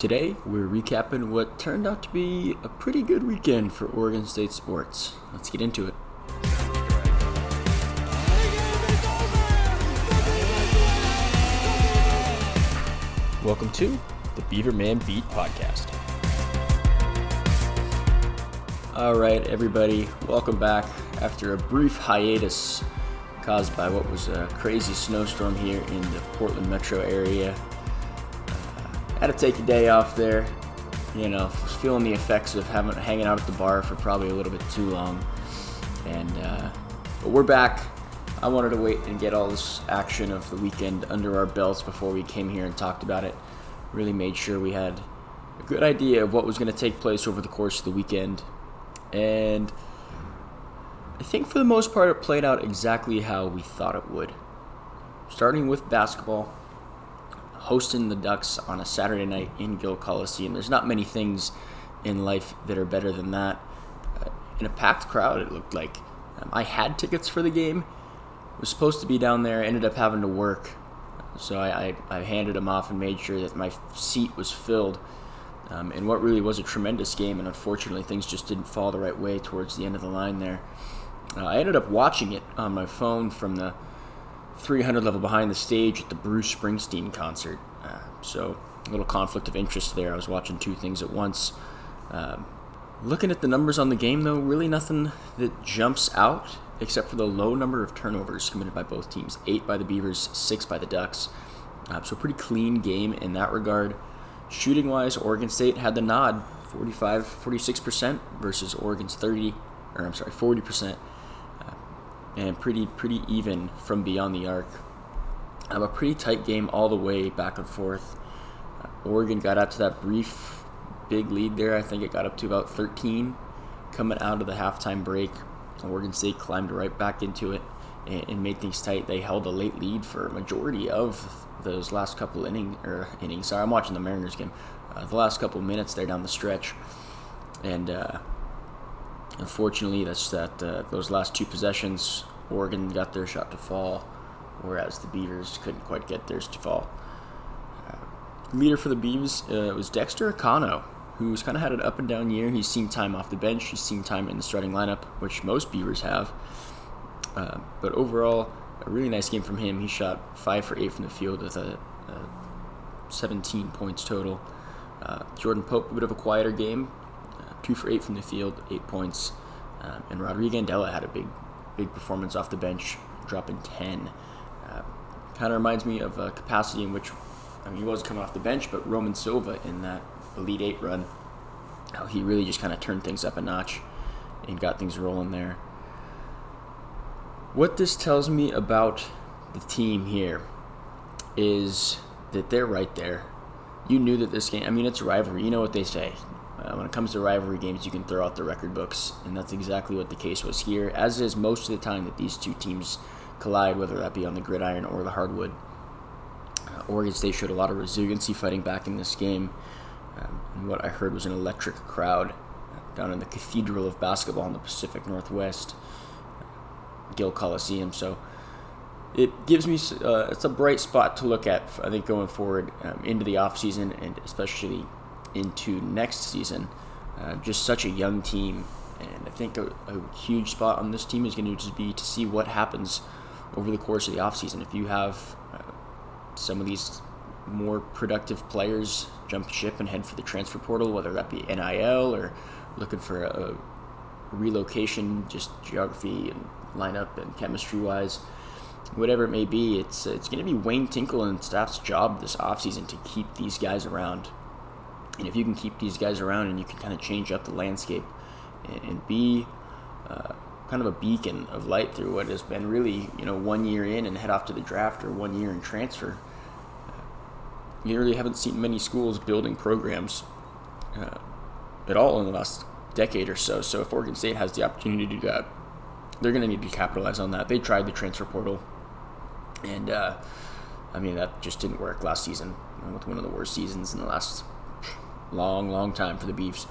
Today, we're recapping what turned out to be a pretty good weekend for Oregon State sports. Let's get into it. Welcome to the Beaver Man Beat Podcast. All right, everybody, welcome back after a brief hiatus caused by what was a crazy snowstorm here in the Portland metro area. Had to take a day off there. You know, feeling the effects of having hanging out at the bar for probably a little bit too long. And uh, but we're back. I wanted to wait and get all this action of the weekend under our belts before we came here and talked about it. Really made sure we had a good idea of what was going to take place over the course of the weekend. And I think for the most part, it played out exactly how we thought it would. Starting with basketball, hosting the Ducks on a Saturday night in Gill Coliseum. There's not many things in life that are better than that. Uh, in a packed crowd, it looked like. Um, I had tickets for the game. Was supposed to be down there. Ended up having to work, so I, I, I handed them off and made sure that my seat was filled. Um, and what really was a tremendous game, and unfortunately, things just didn't fall the right way towards the end of the line there. Uh, I ended up watching it on my phone from the 300 level behind the stage at the Bruce Springsteen concert. Uh, so a little conflict of interest there. I was watching two things at once. Um, looking at the numbers on the game, though, really nothing that jumps out except for the low number of turnovers committed by both teams eight by the Beavers, six by the Ducks. Uh, so, pretty clean game in that regard. Shooting wise, Oregon State had the nod 45 46% versus Oregon's 30, or I'm sorry, 40% and pretty pretty even from beyond the arc. Um, a pretty tight game all the way back and forth. Uh, Oregon got out to that brief big lead there. I think it got up to about 13 coming out of the halftime break. Oregon State climbed right back into it and, and made things tight. They held a late lead for a majority of those last couple inning or innings. Sorry, I'm watching the Mariners game. Uh, the last couple minutes there down the stretch, and uh, unfortunately, that's that. Uh, those last two possessions, Oregon got their shot to fall, whereas the Beavers couldn't quite get theirs to fall. Uh, leader for the Beavs uh, was Dexter Akanno, who's kind of had an up and down year. He's seen time off the bench, he's seen time in the starting lineup, which most Beavers have. Uh, but overall, a really nice game from him. He shot five for eight from the field with a, a 17 points total. Uh, Jordan Pope, a bit of a quieter game, two for eight from the field, eight points. Um, and Rodrigo Andela had a big big performance off the bench, dropping 10. Uh, kind of reminds me of a capacity in which, I mean, he wasn't coming off the bench, but Roman Silva in that Elite Eight run, how he really just kind of turned things up a notch and got things rolling there. What this tells me about the team here is that they're right there. You knew that this game, I mean, it's rivalry. You know what they say uh, when it comes to rivalry games, you can throw out the record books, and that's exactly what the case was here, as is most of the time that these two teams collide, whether that be on the gridiron or the hardwood. Uh, Oregon State showed a lot of resiliency fighting back in this game, um, and what I heard was an electric crowd uh, down in the Cathedral of Basketball in the Pacific Northwest, uh, Gill Coliseum. So it gives me uh, it's a bright spot to look at. I think going forward um, into the off season and especially into next season. Uh, just such a young team, and I think a, a huge spot on this team is going to just be to see what happens over the course of the offseason. If you have uh, some of these more productive players jump ship and head for the transfer portal, whether that be NIL or looking for a relocation, just geography and lineup and chemistry wise, whatever it may be, it's it's going to be Wayne Tinkle and staff's job this offseason to keep these guys around and if you can keep these guys around and you can kind of change up the landscape and, and be uh, kind of a beacon of light through what has been really, you know, one year in and head off to the draft or one year in transfer, uh, you really haven't seen many schools building programs uh, at all in the last decade or so. So if Oregon State has the opportunity to do that, they're going to need to capitalize on that. They tried the transfer portal, and uh, I mean that just didn't work last season with one of the worst seasons in the last long, long time for the Beefs.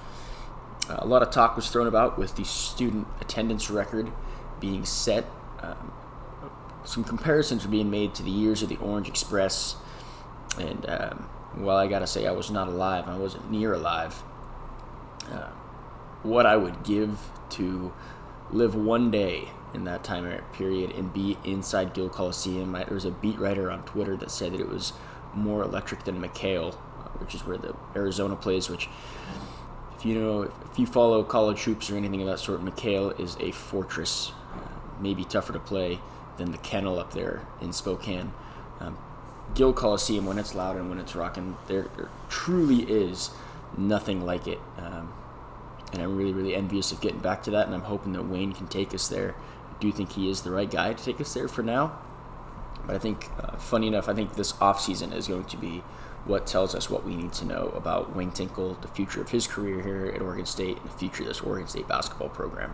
Uh, a lot of talk was thrown about with the student attendance record being set. Um, some comparisons were being made to the years of the Orange Express, and um, while I gotta say I was not alive, I wasn't near alive. Uh, what I would give to live one day in that time period and be inside Gill Coliseum. There was a beat writer on Twitter that said that it was more electric than McKale, uh, which is where the Arizona plays. Which, if you know, if you follow college hoops or anything of that sort, McKale is a fortress. Uh, maybe tougher to play than the Kennel up there in Spokane. Um, Gill Coliseum, when it's loud and when it's rocking, there, there truly is nothing like it. Um, and I'm really, really envious of getting back to that, and I'm hoping that Wayne can take us there. I do think he is the right guy to take us there for now. But I think, uh, funny enough, I think this offseason is going to be what tells us what we need to know about Wayne Tinkle, the future of his career here at Oregon State, and the future of this Oregon State basketball program.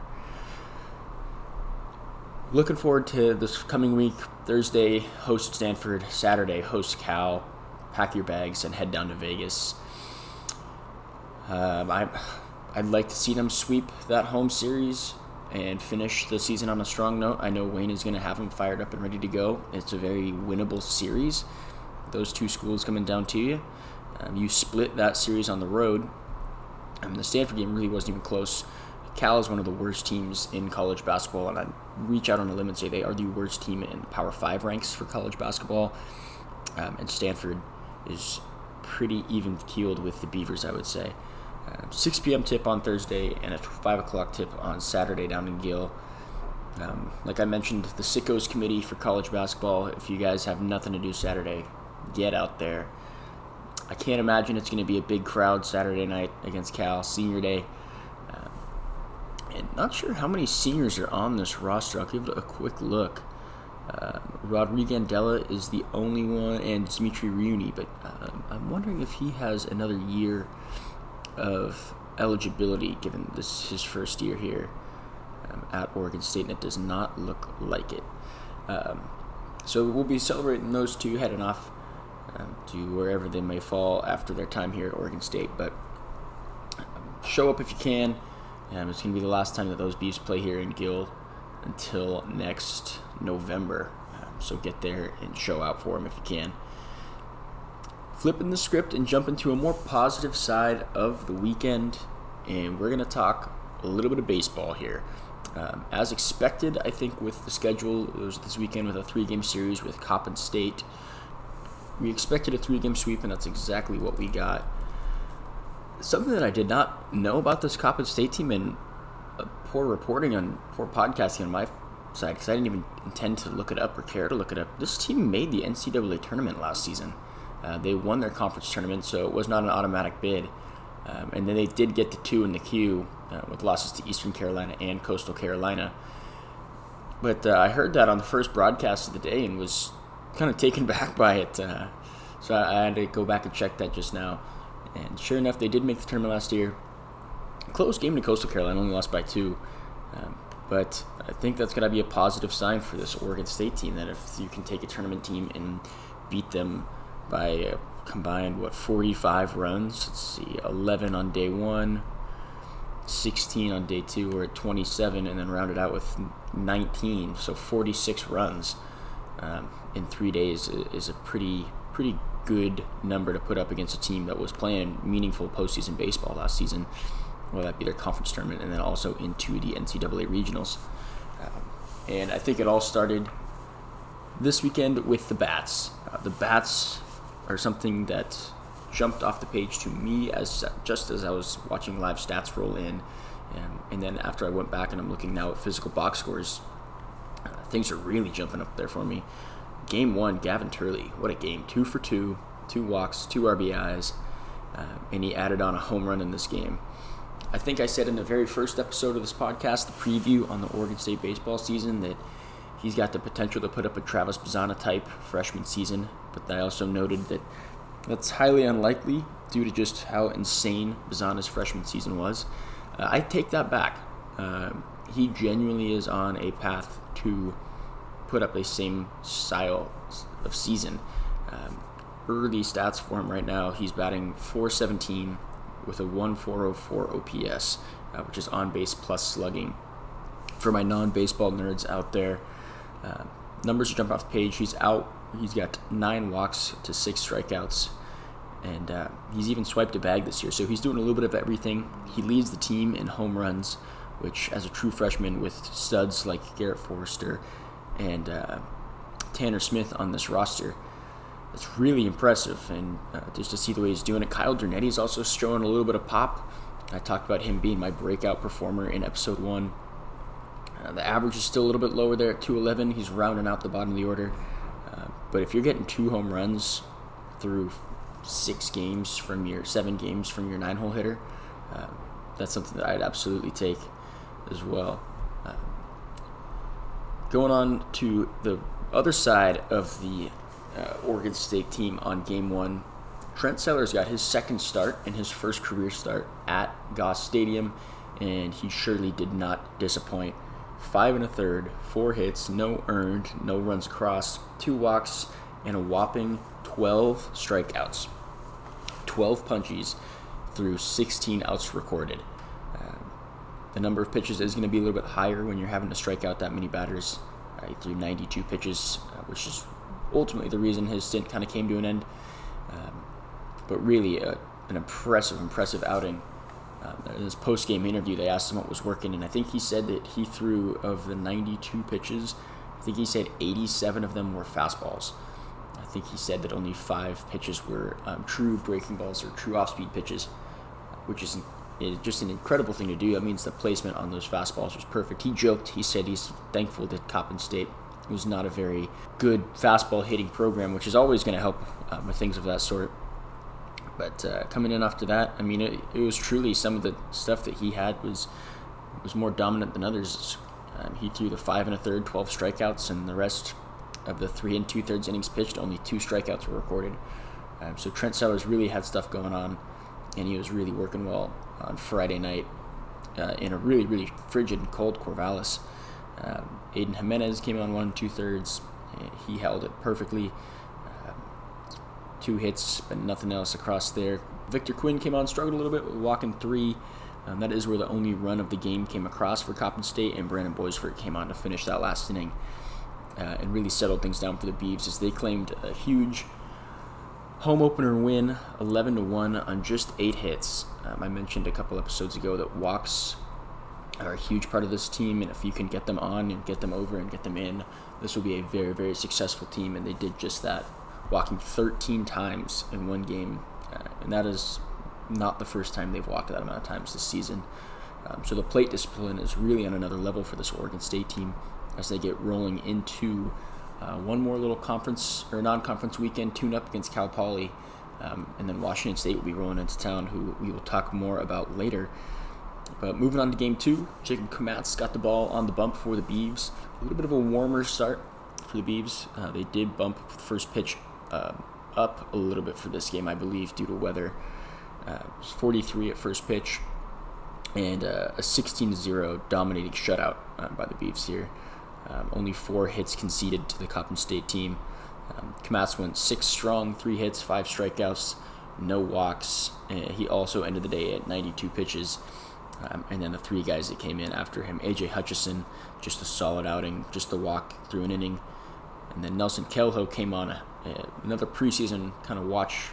Looking forward to this coming week. Thursday, host Stanford. Saturday, host Cal. Pack your bags and head down to Vegas. Um, I I'd like to see them sweep that home series and finish the season on a strong note. I know Wayne is going to have them fired up and ready to go. It's a very winnable series. Those two schools coming down to you. Um, you split that series on the road. Um, the Stanford game really wasn't even close. Cal is one of the worst teams in college basketball, and I'd reach out on a limb and say they are the worst team in Power 5 ranks for college basketball. Um, and Stanford is pretty even keeled with the Beavers, I would say. Uh, 6 p.m. tip on Thursday and a 5 o'clock tip on Saturday down in Gill. Um, like I mentioned, the Sickos Committee for college basketball. If you guys have nothing to do Saturday, get out there. I can't imagine it's going to be a big crowd Saturday night against Cal, senior day. Uh, and not sure how many seniors are on this roster. I'll give it a quick look. Uh, Rodrigo Andela is the only one, and Dimitri Reuni, but uh, I'm wondering if he has another year of eligibility given this his first year here um, at Oregon State, and it does not look like it. Um, so we'll be celebrating those two heading off um, to wherever they may fall after their time here at Oregon State. But um, show up if you can. Um, it's going to be the last time that those Bees play here in Gill until next November. Um, so get there and show out for them if you can flipping the script and jumping to a more positive side of the weekend. And we're going to talk a little bit of baseball here. Um, as expected, I think with the schedule, it was this weekend with a three game series with Coppin State. We expected a three game sweep, and that's exactly what we got. Something that I did not know about this Coppin State team and uh, poor reporting on poor podcasting on my side because I didn't even intend to look it up or care to look it up. This team made the NCAA tournament last season. Uh, they won their conference tournament, so it was not an automatic bid. Um, and then they did get to two in the queue uh, with losses to Eastern Carolina and Coastal Carolina. But uh, I heard that on the first broadcast of the day and was kind of taken back by it. Uh, so I, I had to go back and check that just now. And sure enough, they did make the tournament last year. Close game to Coastal Carolina, only lost by two. Um, but I think that's going to be a positive sign for this Oregon State team that if you can take a tournament team and beat them by combined what 45 runs. Let's see, 11 on day one, 16 on day two. We're at 27, and then rounded out with 19. So 46 runs um, in three days is a pretty pretty good number to put up against a team that was playing meaningful postseason baseball last season. Whether that be their conference tournament and then also into the NCAA regionals. Um, and I think it all started this weekend with the bats. Uh, the bats are something that jumped off the page to me as just as I was watching live stats roll in, and, and then after I went back and I'm looking now at physical box scores, uh, things are really jumping up there for me. Game one, Gavin Turley, what a game! Two for two, two walks, two RBIs, uh, and he added on a home run in this game. I think I said in the very first episode of this podcast, the preview on the Oregon State baseball season, that he's got the potential to put up a Travis Bazzana type freshman season, but I also noted that that's highly unlikely due to just how insane Bazzana's freshman season was. Uh, I take that back. Uh, he genuinely is on a path to put up a same style of season. Um, early stats for him right now, he's batting 417 with a 1404 OPS, uh, which is on base plus slugging. For my non baseball nerds out there, uh, numbers jump off the page. He's out. He's got nine walks to six strikeouts, and uh, he's even swiped a bag this year. So he's doing a little bit of everything. He leads the team in home runs, which, as a true freshman with studs like Garrett Forrester and uh, Tanner Smith on this roster, it's really impressive. And uh, just to see the way he's doing it, Kyle Dernedde is also showing a little bit of pop. I talked about him being my breakout performer in episode one. Uh, the average is still a little bit lower there at 211. He's rounding out the bottom of the order. Uh, but if you're getting two home runs through six games from your seven games from your nine hole hitter, uh, that's something that I'd absolutely take as well. Uh, going on to the other side of the uh, Oregon State team on game one, Trent Sellers got his second start and his first career start at Goss Stadium, and he surely did not disappoint. Five and a third, four hits, no earned, no runs crossed, two walks, and a whopping 12 strikeouts. 12 punchies through 16 outs recorded. Um, the number of pitches is going to be a little bit higher when you're having to strike out that many batters uh, through 92 pitches, uh, which is ultimately the reason his stint kind of came to an end. Um, but really, uh, an impressive, impressive outing. Um, in his post game interview, they asked him what was working, and I think he said that he threw of the 92 pitches, I think he said 87 of them were fastballs. I think he said that only five pitches were um, true breaking balls or true off speed pitches, which is, is just an incredible thing to do. That means the placement on those fastballs was perfect. He joked, he said he's thankful that Coppin State was not a very good fastball hitting program, which is always going to help um, with things of that sort. But uh, coming in after that, I mean, it, it, was truly some of the stuff that he had was was more dominant than others. Um, he threw the five and a third, 12 strikeouts, and the rest of the three and two thirds innings pitched, only two strikeouts were recorded. Um, so Trent Sellers really had stuff going on, and he was really working well on Friday night uh, in a really, really frigid and cold Corvallis. Um, Aiden Jimenez came on one and two thirds. He held it perfectly. Two hits, but nothing else across there. Victor Quinn came on, struggled a little bit, with walking three. Um, that is where the only run of the game came across for Coppin State, and Brandon Boisvert came on to finish that last inning uh, and really settled things down for the Beavs as they claimed a huge home opener win, 11 to one on just eight hits. Um, I mentioned a couple episodes ago that walks are a huge part of this team, and if you can get them on and get them over and get them in, this will be a very, very successful team. And they did just that, walking 13 times in one game, uh, and that is not the first time they've walked that amount of times this season. Um, so the plate discipline is really on another level for this Oregon State team as they get rolling into uh, one more little conference or non-conference weekend tune-up against Cal Poly, um, and then Washington State will be rolling into town, who we will talk more about later. But moving on to game two, Jacob Kmatz got the ball on the bump for the Beavs. A little bit of a warmer start for the Beavs. Uh, they did bump the first pitch uh, up a little bit for this game, I believe, due to weather. Uh, 43 at first pitch, and uh, a 16 0 dominating shutout uh, by the Beavs here. Um, only four hits conceded to the Coppin State team. Um, Kmatz went six strong, three hits, five strikeouts, no walks. He also ended the day at 92 pitches. Um, and then the three guys that came in after him AJ Hutcheson, just a solid outing, just a walk through an inning. And then Nelson Keljo came on. Another preseason kind of watch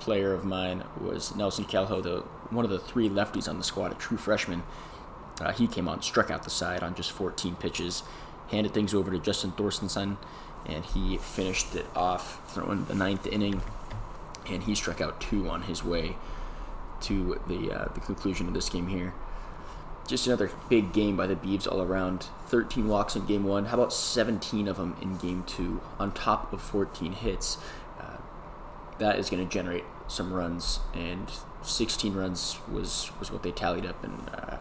player of mine was Nelson Keljo, the one of the three lefties on the squad, a true freshman. Uh, he came on, struck out the side on just 14 pitches, handed things over to Justin Thorsteinson, and he finished it off throwing the ninth inning, and he struck out two on his way to the uh, the conclusion of this game here. Just another big game by the Beavs all around. 13 walks in game one. How about 17 of them in game two, on top of 14 hits? Uh, that is going to generate some runs, and 16 runs was was what they tallied up, and uh,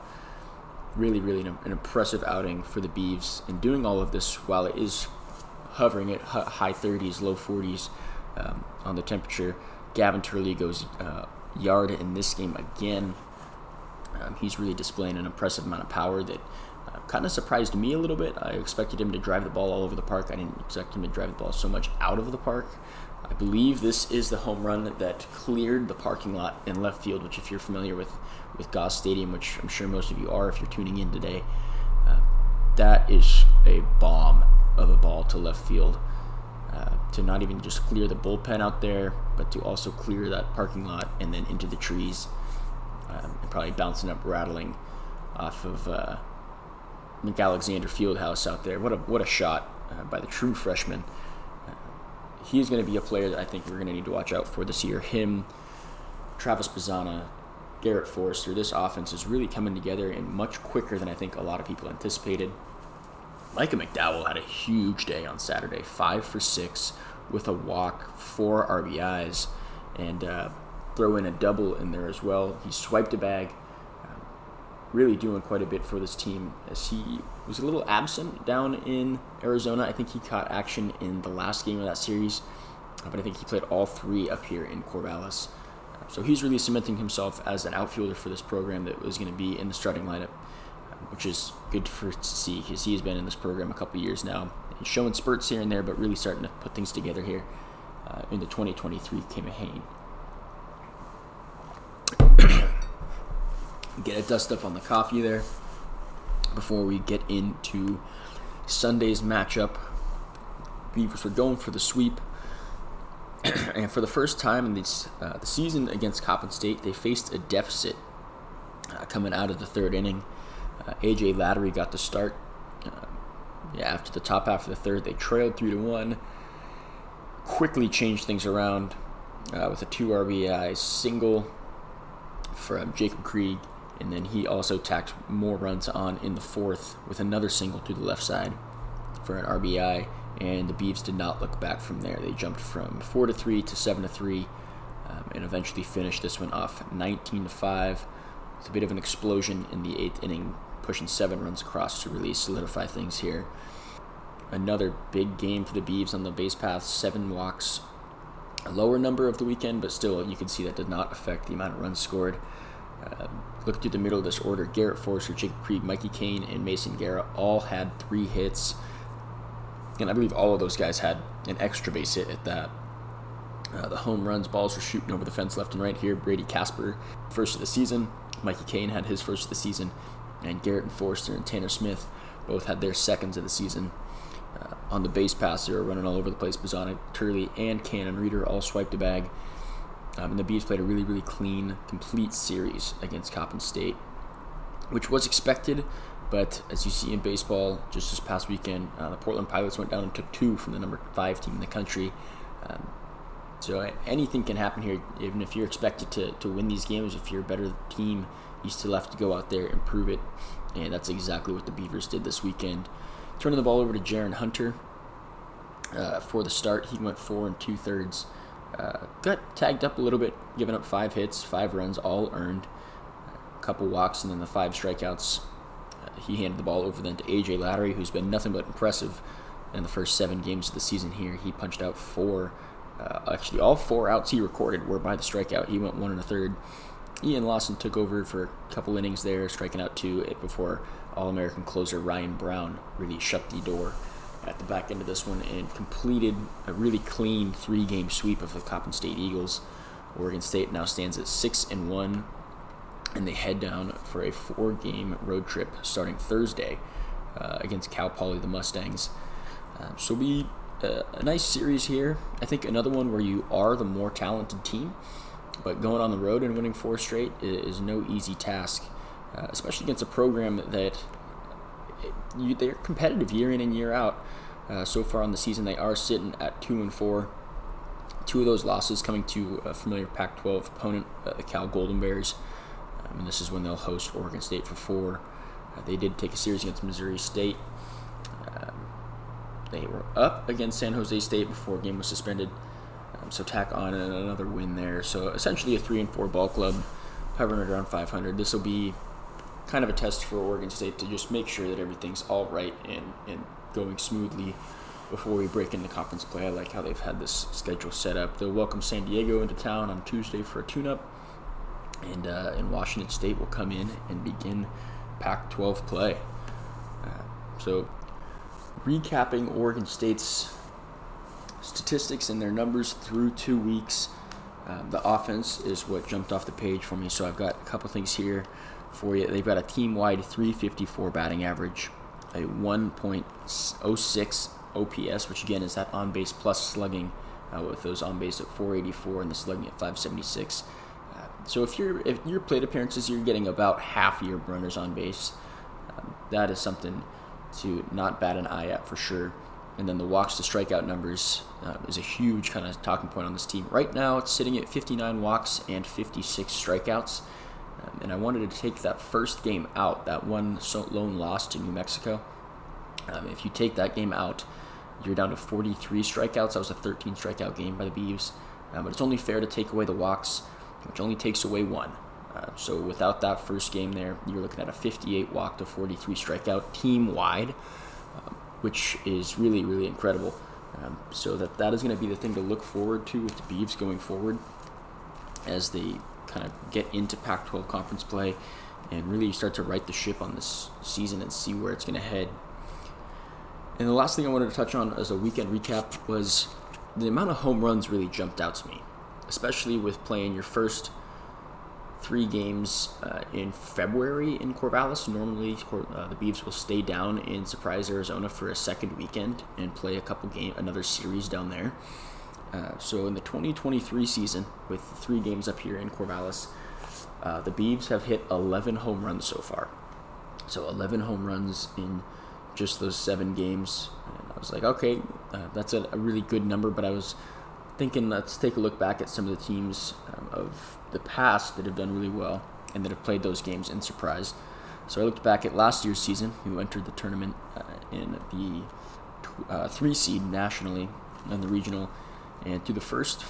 really, really an, an, impressive outing for the Beavs. And doing all of this while it is hovering at high 30s, low 40s um, on the temperature. Gavin Turley goes uh, yard in this game again. Um, he's really displaying an impressive amount of power that uh, kind of surprised me a little bit. I expected him to drive the ball all over the park. I didn't expect him to drive the ball so much out of the park. I believe this is the home run that, cleared the parking lot in left field, which, if you're familiar with, with Goss Stadium, which I'm sure most of you are if you're tuning in today, uh, that is a bomb of a ball to left field. uh, to not even just clear the bullpen out there, but to also clear that parking lot and then into the trees, um, and probably bouncing up, rattling off of uh, McAlexander Fieldhouse out there. What a what a shot uh, by the true freshman. Uh, he is going to be a player that I think we're going to need to watch out for this year. Him, Travis Bazzana, Garrett Forrester. This offense is really coming together and much quicker than I think a lot of people anticipated. Micah McDowell had a huge day on Saturday, five for six with a walk, four RBIs, and uh, throw in a double in there as well. He swiped a bag, um, really doing quite a bit for this team as he was a little absent down in Arizona. I think he caught action in the last game of that series, but I think he played all three up here in Corvallis. So he's really cementing himself as an outfielder for this program that was going to be in the starting lineup which is good for to see because he has been in this program a couple years now. He's showing spurts here and there, but really starting to put things together here uh, in the 2023 campaign. Get a dust up on the coffee there before we get into Sunday's matchup. Beavers were going for the sweep. and for the first time in this, uh, the season against Coppin State, they faced a deficit uh, coming out of the third inning. Uh, AJ Lattery got the start. Uh, yeah, after the top half of the third, they trailed three to one. Quickly changed things around uh, with a two RBI single from Jacob Krieg, and then he also tacked more runs on in the fourth with another single to the left side for an RBI. And the Beavs did not look back from there. They jumped from four to three to seven to three, um, and eventually finished this one off 19 to five with a bit of an explosion in the eighth inning pushing seven runs across to really solidify things here. Another big game for the Beavs on the base path, seven walks. A lower number of the weekend, but still, you can see that did not affect the amount of runs scored. Uh, look through the middle of this order. Garrett Forrester, Jacob Krieg, Mikey Kane, and Mason Guerra all had three hits. And I believe all of those guys had an extra base hit at that. Uh, the home runs, balls were shooting over the fence left and right here. Brady Kasper, first of the season. Mikey Kane had his first of the season and Garrett and Forrester and Tanner Smith both had their seconds of the season. Uh, on the base pass, they were running all over the place. Bazzana, Turley, and Canon Reeder all swiped a bag. Um, and the Bees played a really, really clean, complete series against Coppin State, which was expected. But as you see in baseball, just this past weekend, uh, the Portland Pilots went down and took two from the number five team in the country. Um, so anything can happen here. Even if you're expected to, to win these games, if you're a better team, you still have to go out there and prove it. And that's exactly what the Beavers did this weekend. Turning the ball over to Jaron Hunter uh, for the start. He went four and two thirds. Uh, got tagged up a little bit, giving up five hits, five runs, all earned. A couple walks, and then the five strikeouts. Uh, he handed the ball over then to AJ Lattery, who's been nothing but impressive in the first seven games of the season here. He punched out four. Uh, actually, all four outs he recorded were by the strikeout. He went one and a third. Ian Lawson took over for a couple innings there, striking out two before All American closer Ryan Brown really shut the door at the back end of this one and completed a really clean three game sweep of the Coppin State Eagles. Oregon State now stands at 6 and 1, and they head down for a four game road trip starting Thursday uh, against Cal Poly, the Mustangs. Um, so, be a nice series here. I think another one where you are the more talented team. But going on the road and winning four straight is no easy task, uh, especially against a program that you, they're competitive year in and year out. Uh, so far on the season, they are sitting at two and four. Two of those losses coming to a familiar Pac-12 opponent, uh, the Cal Golden Bears. Um, and this is when they'll host Oregon State for four. Uh, they did take a series against Missouri State. Um, they were up against San Jose State before game was suspended. Um, so tack on another win there. So essentially a three and four ball club, hovering around 500. This will be kind of a test for Oregon State to just make sure that everything's all right and, and going smoothly before we break into conference play. I like how they've had this schedule set up. They'll welcome San Diego into town on Tuesday for a tune-up, and uh, and Washington State will come in and begin Pac-12 play. Uh, so, recapping Oregon State's statistics and their numbers through two weeks. Um, the offense is what jumped off the page for me, so I've got a couple things here for you. They've got a team wide 354 batting average, a 1.06 OPS, which again is that on base plus slugging, uh, with those on base at 484 and the slugging at 576. Uh, so if you're if your plate appearances, you're getting about half your runners on base. Um, that is something to not bat an eye at for sure. And then the walks to strikeout numbers uh, is a huge kind of talking point on this team. Right now, it's sitting at 59 walks and 56 strikeouts. Um, and I wanted to take that first game out, that one lone loss to New Mexico. Um, if you take that game out, you're down to 43 strikeouts. That was a 13 strikeout game by the Beavs. Um, but it's only fair to take away the walks, which only takes away one. Uh, so without that first game there, you're looking at a 58 walk to 43 strikeout team wide which is really, really incredible. Um, so that that is going to be the thing to look forward to with the Beavs going forward as they kind of get into Pac-12 conference play and really start to right the ship on this season and see where it's going to head. And the last thing I wanted to touch on as a weekend recap was the amount of home runs really jumped out to me, especially with playing your first three games uh, in February in Corvallis. Normally, uh, the Beavs will stay down in Surprise, Arizona for a second weekend and play a couple game, another series down there. Uh, so in the 2023 season, with three games up here in Corvallis, uh, the Beavs have hit 11 home runs so far. So 11 home runs in just those seven games. And I was like, okay, uh, that's a, a really good number, but I was thinking let's take a look back at some of the teams um, of the past that have done really well and that have played those games in surprise. So I looked back at last year's season, who entered the tournament uh, in the uh, three seed nationally and the regional, and through the first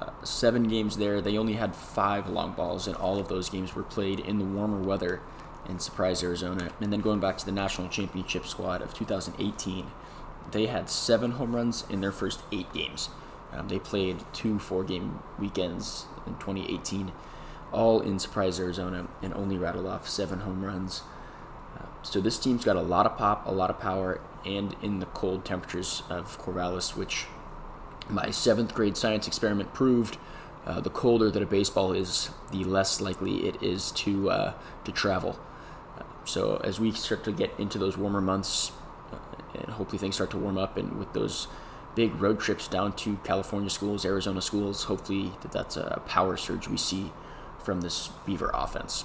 uh, seven games there, they only had five long balls, and all of those games were played in the warmer weather in Surprise, Arizona. And then going back to the national championship squad of 2018, they had seven home runs in their first eight games. Um, they played two four game weekends in 2018, all in Surprise, Arizona, and only rattled off seven home runs. Uh, so this team's got a lot of pop, a lot of power, and in the cold temperatures of Corvallis, which my seventh grade science experiment proved. Uh, the colder that a baseball is, the less likely it is to uh, to travel. So as we start to get into those warmer months, uh, and hopefully things start to warm up, and with those big road trips down to California schools, Arizona schools. Hopefully, that that's a power surge we see from this Beaver offense.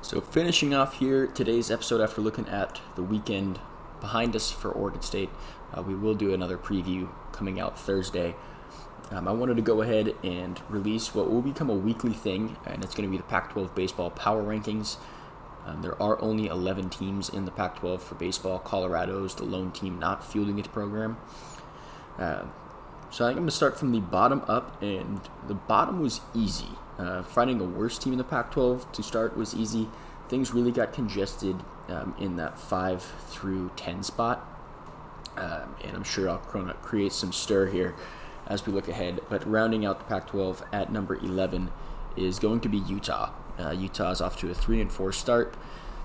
So, finishing off here today's episode after looking at the weekend behind us for Oregon State, uh, we will do another preview coming out Thursday. Um, I wanted to go ahead and release what will become a weekly thing, and it's going to be the Pac 12 baseball power rankings. Um, there are only 11 teams in the Pac 12 for baseball. Colorado is the lone team not fielding its program. Uh, so I think I'm going to start from the bottom up, and the bottom was easy. Uh, finding a worse team in the Pac 12 to start was easy. Things really got congested um, in that 5 through 10 spot. Um, and I'm sure I'll create some stir here as we look ahead. But rounding out the Pac 12 at number 11 is going to be Utah. Uh, Utah is off to a three and four start.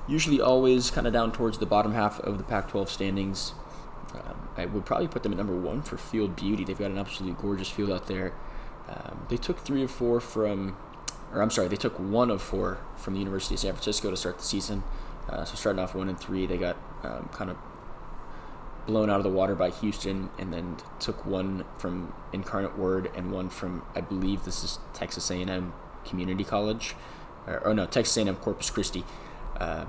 Usually, always kind of down towards the bottom half of the Pac-12 standings. Um, I would probably put them at number one for field beauty. They've got an absolutely gorgeous field out there. Um, they took three of four from, or I'm sorry, they took one of four from the University of San Francisco to start the season. Uh, so starting off one and three, they got um, kind of blown out of the water by Houston, and then took one from Incarnate Word and one from I believe this is Texas A&M Community College or, or no, Texas A&M Corpus Christi. Uh,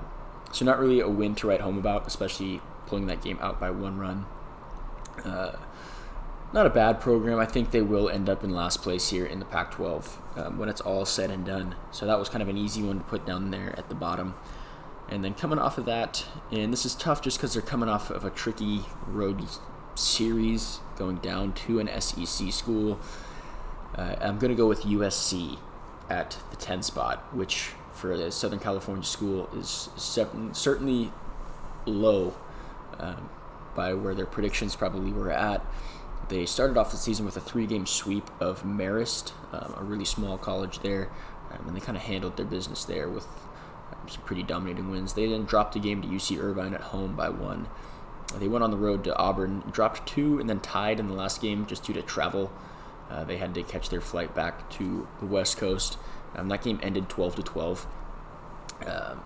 so not really a win to write home about, especially pulling that game out by one run. Uh, not a bad program. I think they will end up in last place here in the Pac-12 um, when it's all said and done. So that was kind of an easy one to put down there at the bottom. And then coming off of that, and this is tough just because they're coming off of a tricky road series going down to an SEC school. Uh, I'm going to go with USC at the 10 spot, which for a Southern California school is certainly low um, by where their predictions probably were at. They started off the season with a three game sweep of Marist, um, a really small college there, um, and they kind of handled their business there with some pretty dominating wins. They then dropped a game to UC Irvine at home by one. They went on the road to Auburn, dropped two, and then tied in the last game just due to travel. Uh, they had to catch their flight back to the West Coast. Um, that game ended 12 to 12. Um,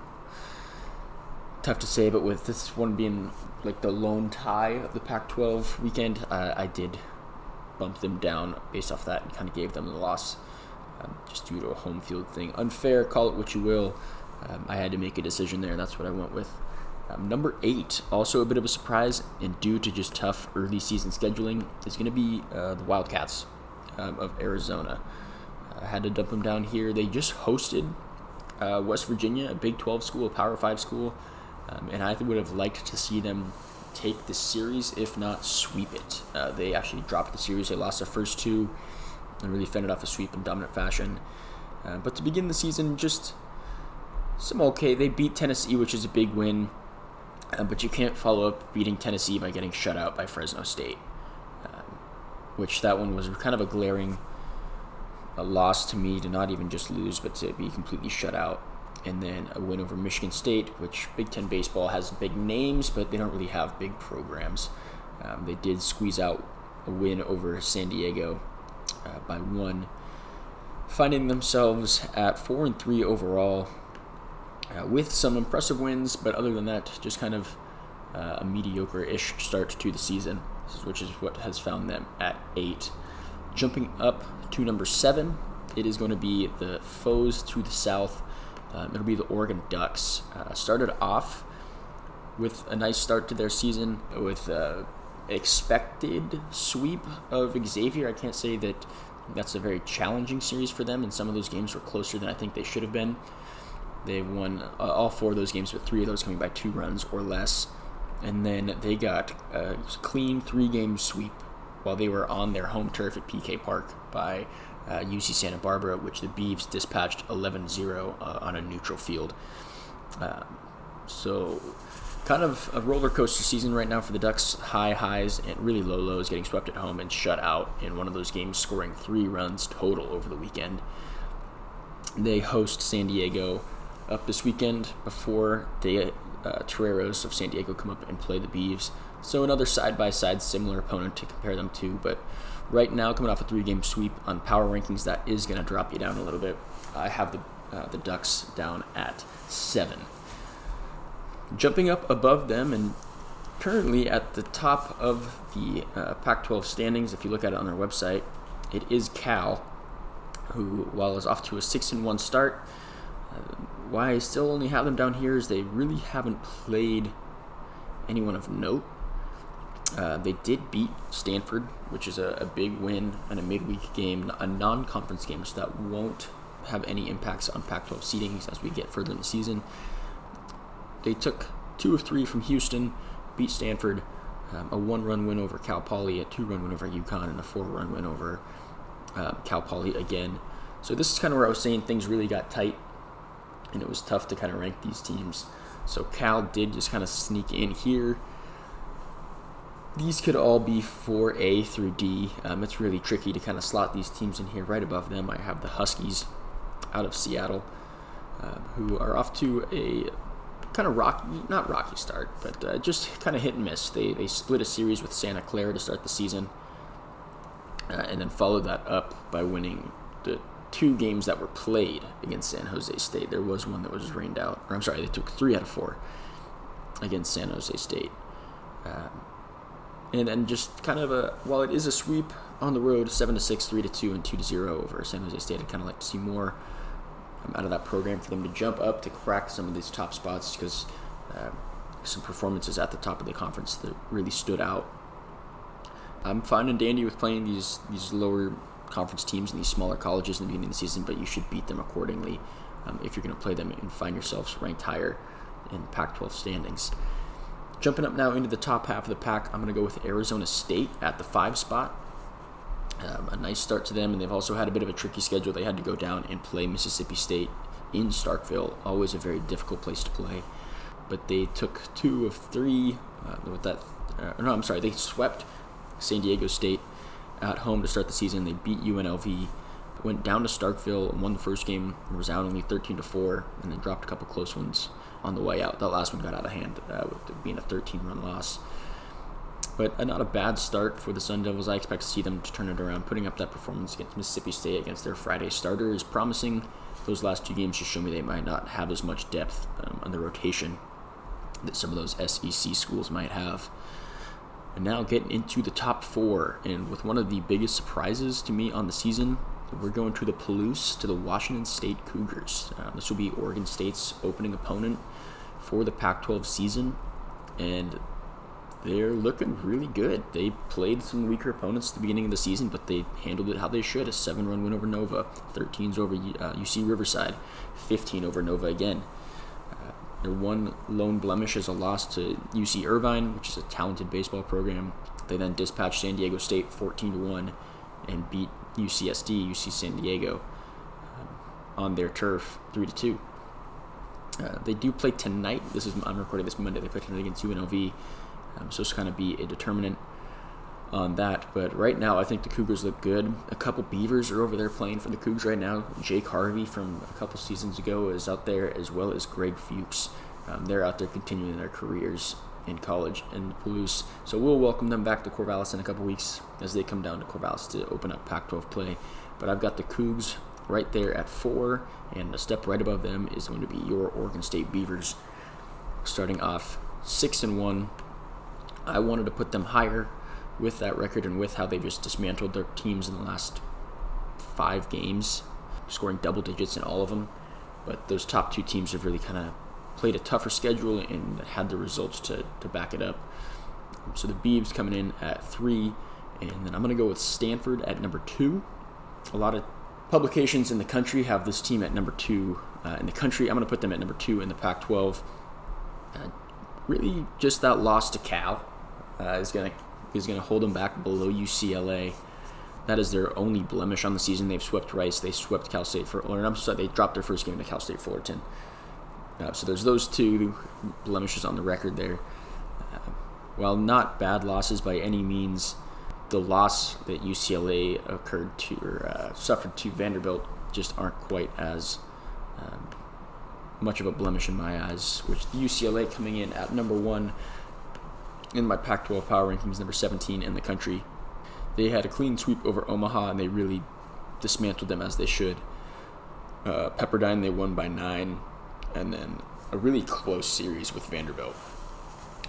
tough to say, but with this one being like the lone tie of the Pac-12 weekend, uh, I did bump them down based off that and kind of gave them the loss um, just due to a home field thing. Unfair, call it what you will. Um, I had to make a decision there, that's what I went with. Um, number eight, also a bit of a surprise, and due to just tough early season scheduling, is going to be uh, the Wildcats um, of Arizona. I had to dump them down here. They just hosted uh, West Virginia, a Big 12 school, a Power 5 school, um, and I would have liked to see them take the series, if not sweep it. Uh, they actually dropped the series. They lost the first two and really fended off a sweep in dominant fashion. Uh, but to begin the season, just some okay. They beat Tennessee, which is a big win, uh, but you can't follow up beating Tennessee by getting shut out by Fresno State, um, which that one was kind of a glaring a loss to me to not even just lose, but to be completely shut out. And then a win over Michigan State, which Big Ten baseball has big names, but they don't really have big programs. Um, they did squeeze out a win over San Diego uh, by one, finding themselves at four and three overall, uh, with some impressive wins. But other than that, just kind of uh, a mediocre-ish start to the season, which is what has found them at eight. Jumping up to number seven, it is going to be the foes to the south. Um, it'll be the Oregon Ducks. Uh, started off with a nice start to their season with uh, expected sweep of Xavier. I can't say that that's a very challenging series for them, and some of those games were closer than I think they should have been. They won uh, all four of those games, with three of those coming by two runs or less. And then they got a clean three game sweep while they were on their home turf at PK Park by uh, UC Santa Barbara, which the Beavs dispatched 11 0 uh, on a neutral field. Um, so, kind of a roller coaster season right now for the Ducks. High highs and really low lows, getting swept at home and shut out in one of those games, scoring three runs total over the weekend. They host San Diego up this weekend before the uh, Toreros of San Diego come up and play the Beavs. So another side by side similar opponent to compare them to, but right now coming off a three game sweep on power rankings, that is going to drop you down a little bit. I have the uh, the Ducks down at seven. Jumping up above them and currently at the top of the uh, Pac-12 standings, if you look at it on their website, it is Cal, who while is off to a six and one start. Uh, why I still only have them down here is they really haven't played anyone of note. Uh, they did beat Stanford, which is a, a big win and a midweek game, a non conference game, so that won't have any impacts on Pac 12 seedings as we get further in the season. They took two of three from Houston, beat Stanford, um, a one run win over Cal Poly, a two run win over UConn, and a four run win over uh, Cal Poly again. So this is kind of where I was saying things really got tight, and it was tough to kind of rank these teams. So Cal did just kind of sneak in here these could all be 4A through D. Um, it's really tricky to kind of slot these teams in here. Right above them, I have the Huskies out of Seattle, uh, who are off to a kind of rocky, not rocky start, but uh, just kind of hit and miss. They, they split a series with Santa Clara to start the season, uh, and then followed that up by winning the two games that were played against San Jose State. There was one that was rained out, or I'm sorry, they took three out of four against San Jose State. Um, and then just kind of a while it is a sweep on the road, seven to six, three to two, and two to zero over San Jose State. I'd kind of like to see more um, out of that program for them to jump up to crack some of these top spots because uh, some performances at the top of the conference that really stood out. I'm fine and dandy with playing these these lower conference teams and these smaller colleges in the beginning of the season, but you should beat them accordingly um, if you're going to play them and find yourselves ranked higher in Pac-12 standings. Jumping up now into the top half of the pack, I'm going to go with Arizona State at the five spot. Um, a nice start to them, and they've also had a bit of a tricky schedule. They had to go down and play Mississippi State in Starkville, always a very difficult place to play. But they took two of three uh, with that. Uh, no, I'm sorry, they swept San Diego State at home to start the season. They beat UNLV, went down to Starkville, and won the first game, resoundingly 13 to four, and then dropped a couple close ones on the way out. That last one got out of hand, uh, with being a 13 run loss. But uh, not a bad start for the Sun Devils. I expect to see them to turn it around. Putting up that performance against Mississippi State against their Friday starter is promising. Those last two games just show me they might not have as much depth um, on the rotation that some of those SEC schools might have. And now getting into the top four, and with one of the biggest surprises to me on the season, we're going to the Palouse to the Washington State Cougars. Uh, this will be Oregon State's opening opponent for the Pac 12 season, and they're looking really good. They played some weaker opponents at the beginning of the season, but they handled it how they should. A seven run win over Nova, 13s over uh, UC Riverside, 15 over Nova again. Their one lone blemish is a loss to UC Irvine, which is a talented baseball program. They then dispatched San Diego State 14 to 1 and beat UCSD, UC San Diego, um, on their turf 3 to 2. Uh, they do play tonight. This is I'm recording this Monday. They play tonight against UNLV. Um, so it's kind of be a determinant on that. But right now, I think the Cougars look good. A couple Beavers are over there playing for the Cougs right now. Jake Harvey from a couple seasons ago is out there, as well as Greg Fuchs. Um, they're out there continuing their careers in college in Palouse. So we'll welcome them back to Corvallis in a couple weeks as they come down to Corvallis to open up Pac-12 play. But I've got the Cougs right there at four, and a step right above them is going to be your Oregon State Beavers, starting off six and one I wanted to put them higher with that record and with how they just dismantled their teams in the last five games, scoring double digits in all of them. But those top two teams have really kind of played a tougher schedule and had the results to, to back it up. So the Beavs coming in at three, and then I'm going to go with Stanford at number two. A lot of publications in the country have this team at number two uh, in the country. I'm going to put them at number two in the Pac 12. Uh, really, just that loss to Cal uh, is going to is going to hold them back below UCLA. That is their only blemish on the season. They've swept Rice. They swept Cal State for, or I'm sorry, they dropped their first game to Cal State Fullerton. Uh, so there's those two blemishes on the record there. Uh, while not bad losses by any means, the loss that UCLA occurred to or uh, suffered to Vanderbilt just aren't quite as um, much of a blemish in my eyes. Which UCLA coming in at number one in my Pac 12 power rankings, number 17 in the country. They had a clean sweep over Omaha, and they really dismantled them as they should. Uh, Pepperdine, they won by nine, and then a really close series with Vanderbilt.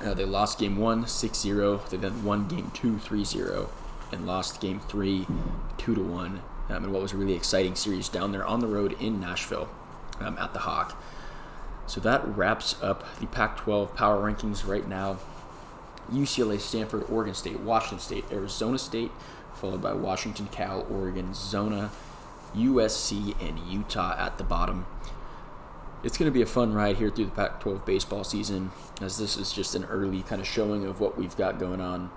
Uh, they lost game one, 6 0. They then won game two, 3 0, and lost game three, 2 to 1. Um, in what was a really exciting series down there on the road in Nashville um, at the Hawk. So that wraps up the Pac 12 power rankings right now. UCLA, Stanford, Oregon State, Washington State, Arizona State, followed by Washington, Cal, Oregon, Zona, USC, and Utah at the bottom. It's going to be a fun ride here through the Pac 12 baseball season, as this is just an early kind of showing of what we've got going on.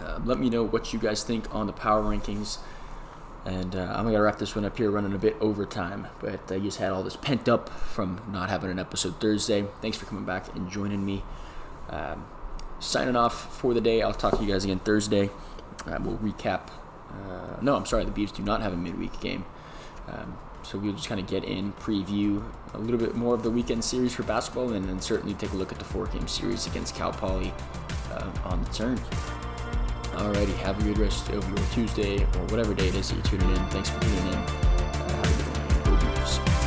Uh, let me know what you guys think on the power rankings. And uh, I'm going to wrap this one up here, running a bit over time. But I just had all this pent up from not having an episode Thursday. Thanks for coming back and joining me. Um, signing off for the day. I'll talk to you guys again Thursday. Uh, we'll recap. Uh, no, I'm sorry, the Beavs do not have a midweek game. Um, so we'll just kind of get in, preview a little bit more of the weekend series for basketball, and then certainly take a look at the four game series against Cal Poly uh, on the turn. Alrighty, have a good rest of your Tuesday or whatever day it is that you're tuning in. Thanks for tuning in.